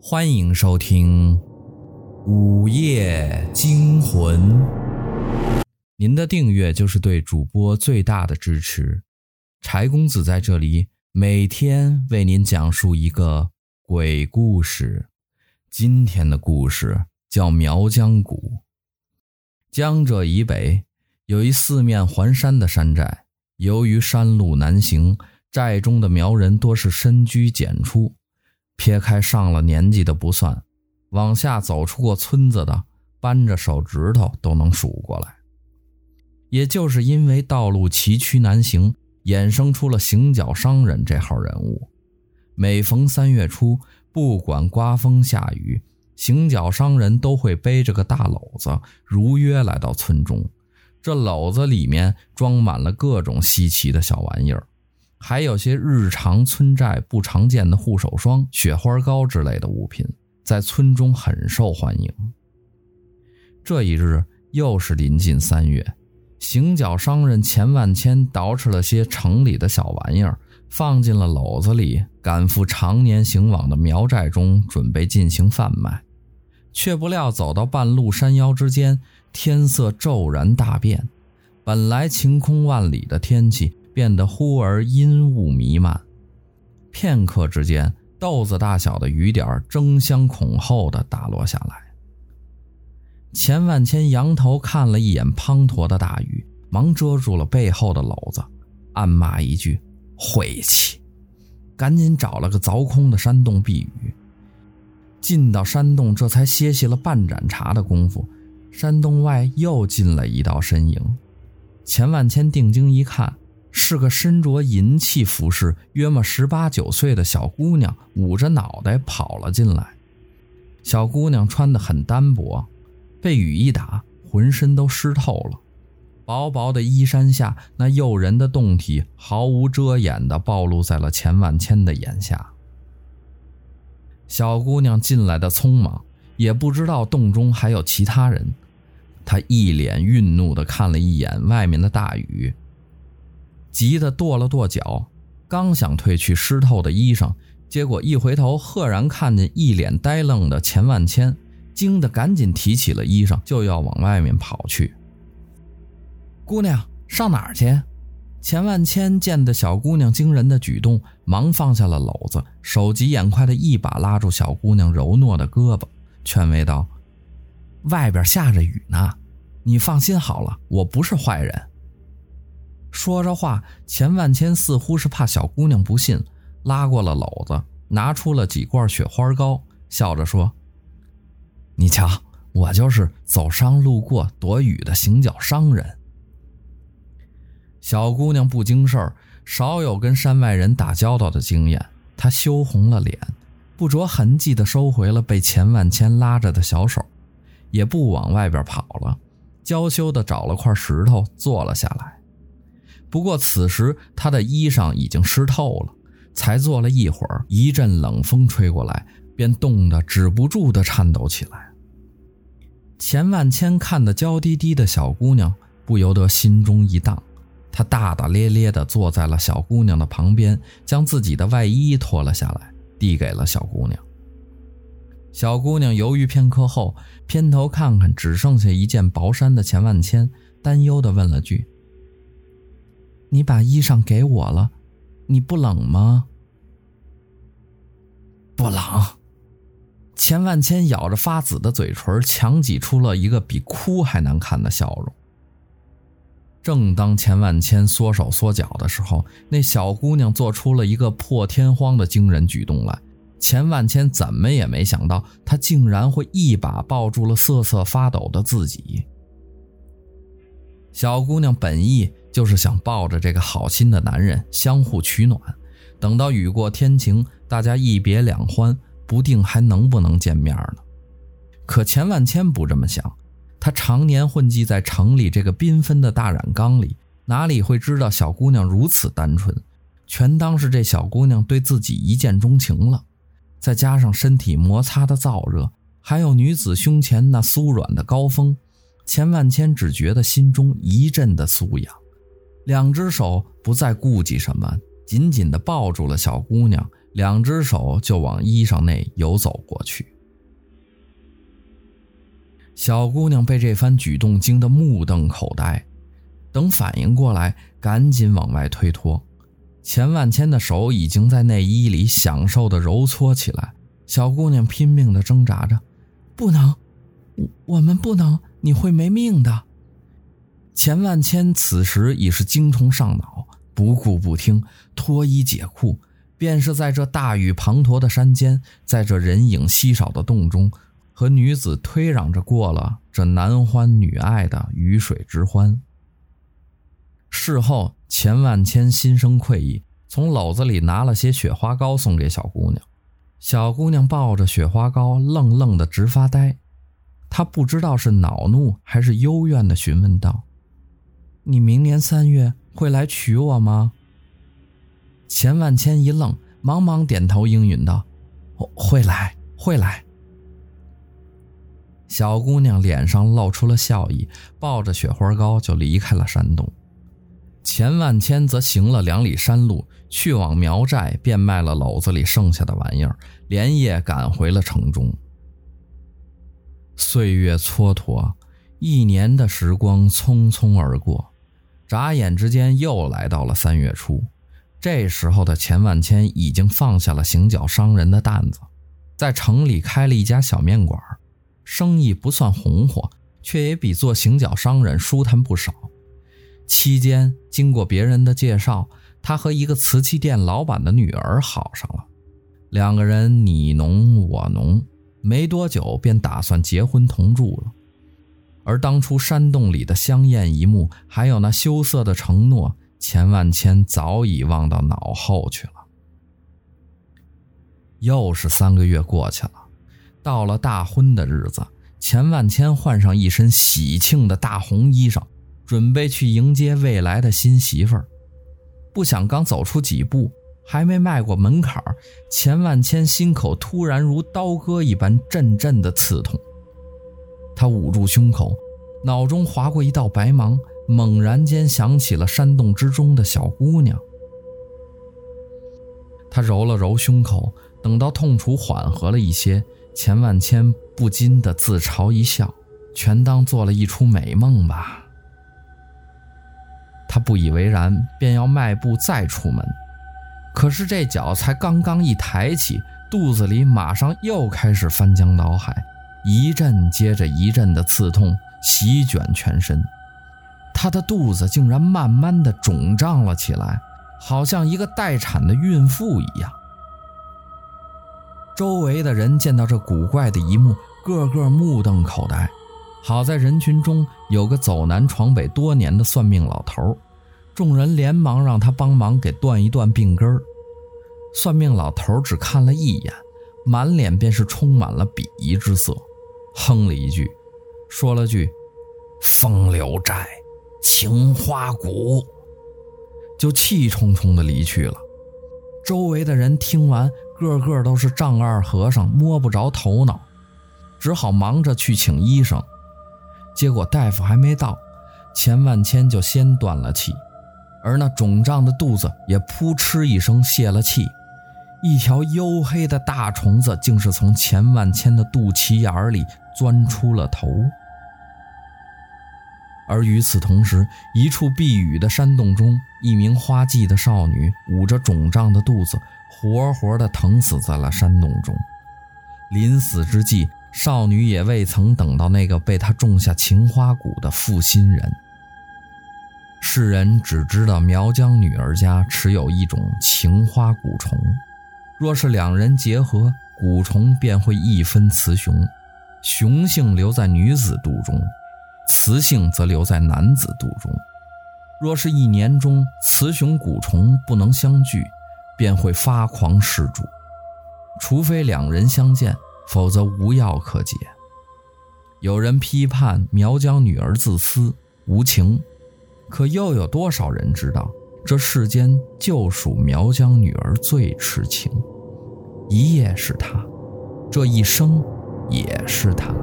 欢迎收听《午夜惊魂》。您的订阅就是对主播最大的支持。柴公子在这里每天为您讲述一个鬼故事。今天的故事叫苗江谷。江浙以北有一四面环山的山寨，由于山路难行，寨中的苗人多是深居简出。撇开上了年纪的不算，往下走出过村子的，扳着手指头都能数过来。也就是因为道路崎岖难行，衍生出了行脚商人这号人物。每逢三月初，不管刮风下雨，行脚商人都会背着个大篓子，如约来到村中。这篓子里面装满了各种稀奇的小玩意儿。还有些日常村寨不常见的护手霜、雪花膏之类的物品，在村中很受欢迎。这一日又是临近三月，行脚商人钱万千捯饬了些城里的小玩意儿，放进了篓子里，赶赴常年行往的苗寨中，准备进行贩卖。却不料走到半路山腰之间，天色骤然大变，本来晴空万里的天气。变得忽而阴雾弥漫，片刻之间，豆子大小的雨点争相恐后的打落下来。钱万千仰头看了一眼滂沱的大雨，忙遮住了背后的篓子，暗骂一句：“晦气！”赶紧找了个凿空的山洞避雨。进到山洞，这才歇息了半盏茶的功夫，山洞外又进了一道身影。钱万千定睛一看。是个身着银器服饰、约莫十八九岁的小姑娘，捂着脑袋跑了进来。小姑娘穿得很单薄，被雨一打，浑身都湿透了。薄薄的衣衫下，那诱人的胴体毫无遮掩地暴露在了钱万千的眼下。小姑娘进来的匆忙，也不知道洞中还有其他人。她一脸愠怒地看了一眼外面的大雨。急得跺了跺脚，刚想褪去湿透的衣裳，结果一回头，赫然看见一脸呆愣的钱万千，惊得赶紧提起了衣裳，就要往外面跑去。姑娘，上哪儿去？钱万千见得小姑娘惊人的举动，忙放下了篓子，手疾眼快的一把拉住小姑娘柔糯的胳膊，劝慰道：“外边下着雨呢，你放心好了，我不是坏人。”说着话，钱万千似乎是怕小姑娘不信，拉过了篓子，拿出了几罐雪花膏，笑着说：“你瞧，我就是走商路过躲雨的行脚商人。”小姑娘不经事儿，少有跟山外人打交道的经验，她羞红了脸，不着痕迹地收回了被钱万千拉着的小手，也不往外边跑了，娇羞地找了块石头坐了下来。不过此时他的衣裳已经湿透了，才坐了一会儿，一阵冷风吹过来，便冻得止不住的颤抖起来。钱万千看得娇滴滴的小姑娘，不由得心中一荡，他大大咧咧地坐在了小姑娘的旁边，将自己的外衣脱了下来，递给了小姑娘。小姑娘犹豫片刻后，偏头看看只剩下一件薄衫的钱万千，担忧地问了句。你把衣裳给我了，你不冷吗？不冷。钱万千咬着发紫的嘴唇，强挤出了一个比哭还难看的笑容。正当钱万千缩手缩脚的时候，那小姑娘做出了一个破天荒的惊人举动来。钱万千怎么也没想到，她竟然会一把抱住了瑟瑟发抖的自己。小姑娘本意。就是想抱着这个好心的男人相互取暖，等到雨过天晴，大家一别两欢，不定还能不能见面呢。可钱万千不这么想，他常年混迹在城里这个缤纷的大染缸里，哪里会知道小姑娘如此单纯？全当是这小姑娘对自己一见钟情了，再加上身体摩擦的燥热，还有女子胸前那酥软的高峰，钱万千只觉得心中一阵的酥痒。两只手不再顾忌什么，紧紧地抱住了小姑娘，两只手就往衣裳内游走过去。小姑娘被这番举动惊得目瞪口呆，等反应过来，赶紧往外推脱。钱万千的手已经在内衣里享受的揉搓起来，小姑娘拼命的挣扎着：“不能，我们不能，你会没命的。”钱万千此时已是精虫上脑，不顾不听，脱衣解裤，便是在这大雨滂沱的山间，在这人影稀少的洞中。和女子推嚷着过了这男欢女爱的鱼水之欢。事后，钱万千心生愧意，从篓子里拿了些雪花膏送给小姑娘。小姑娘抱着雪花膏，愣愣的直发呆。她不知道是恼怒还是幽怨的询问道：“你明年三月会来娶我吗？”钱万千一愣，忙忙点头应允道：“会来，会来。”小姑娘脸上露出了笑意，抱着雪花膏就离开了山洞。钱万千则行了两里山路，去往苗寨，变卖了篓子里剩下的玩意儿，连夜赶回了城中。岁月蹉跎，一年的时光匆匆而过，眨眼之间又来到了三月初。这时候的钱万千已经放下了行脚商人的担子，在城里开了一家小面馆。生意不算红火，却也比做行脚商人舒坦不少。期间，经过别人的介绍，他和一个瓷器店老板的女儿好上了。两个人你侬我侬，没多久便打算结婚同住了。而当初山洞里的香艳一幕，还有那羞涩的承诺，钱万千早已忘到脑后去了。又是三个月过去了。到了大婚的日子，钱万千换上一身喜庆的大红衣裳，准备去迎接未来的新媳妇儿。不想刚走出几步，还没迈过门槛钱万千心口突然如刀割一般阵阵的刺痛。他捂住胸口，脑中划过一道白芒，猛然间想起了山洞之中的小姑娘。他揉了揉胸口，等到痛楚缓和了一些。钱万千不禁的自嘲一笑，全当做了一出美梦吧。他不以为然，便要迈步再出门，可是这脚才刚刚一抬起，肚子里马上又开始翻江倒海，一阵接着一阵的刺痛席卷全身，他的肚子竟然慢慢的肿胀了起来，好像一个待产的孕妇一样。周围的人见到这古怪的一幕，个个目瞪口呆。好在人群中有个走南闯北多年的算命老头，众人连忙让他帮忙给断一断病根儿。算命老头只看了一眼，满脸便是充满了鄙夷之色，哼了一句，说了句“风流债，情花骨”，就气冲冲的离去了。周围的人听完。个个都是丈二和尚摸不着头脑，只好忙着去请医生。结果大夫还没到，钱万千就先断了气，而那肿胀的肚子也扑哧一声泄了气，一条黝黑的大虫子竟是从钱万千的肚脐眼里钻出了头。而与此同时，一处避雨的山洞中，一名花季的少女捂着肿胀的肚子。活活的疼死在了山洞中，临死之际，少女也未曾等到那个被她种下情花蛊的负心人。世人只知道苗疆女儿家持有一种情花蛊虫，若是两人结合，蛊虫便会一分雌雄，雄性留在女子肚中，雌性则留在男子肚中。若是一年中雌雄蛊虫不能相聚，便会发狂噬主，除非两人相见，否则无药可解。有人批判苗疆女儿自私无情，可又有多少人知道，这世间就属苗疆女儿最痴情，一夜是她，这一生也是他。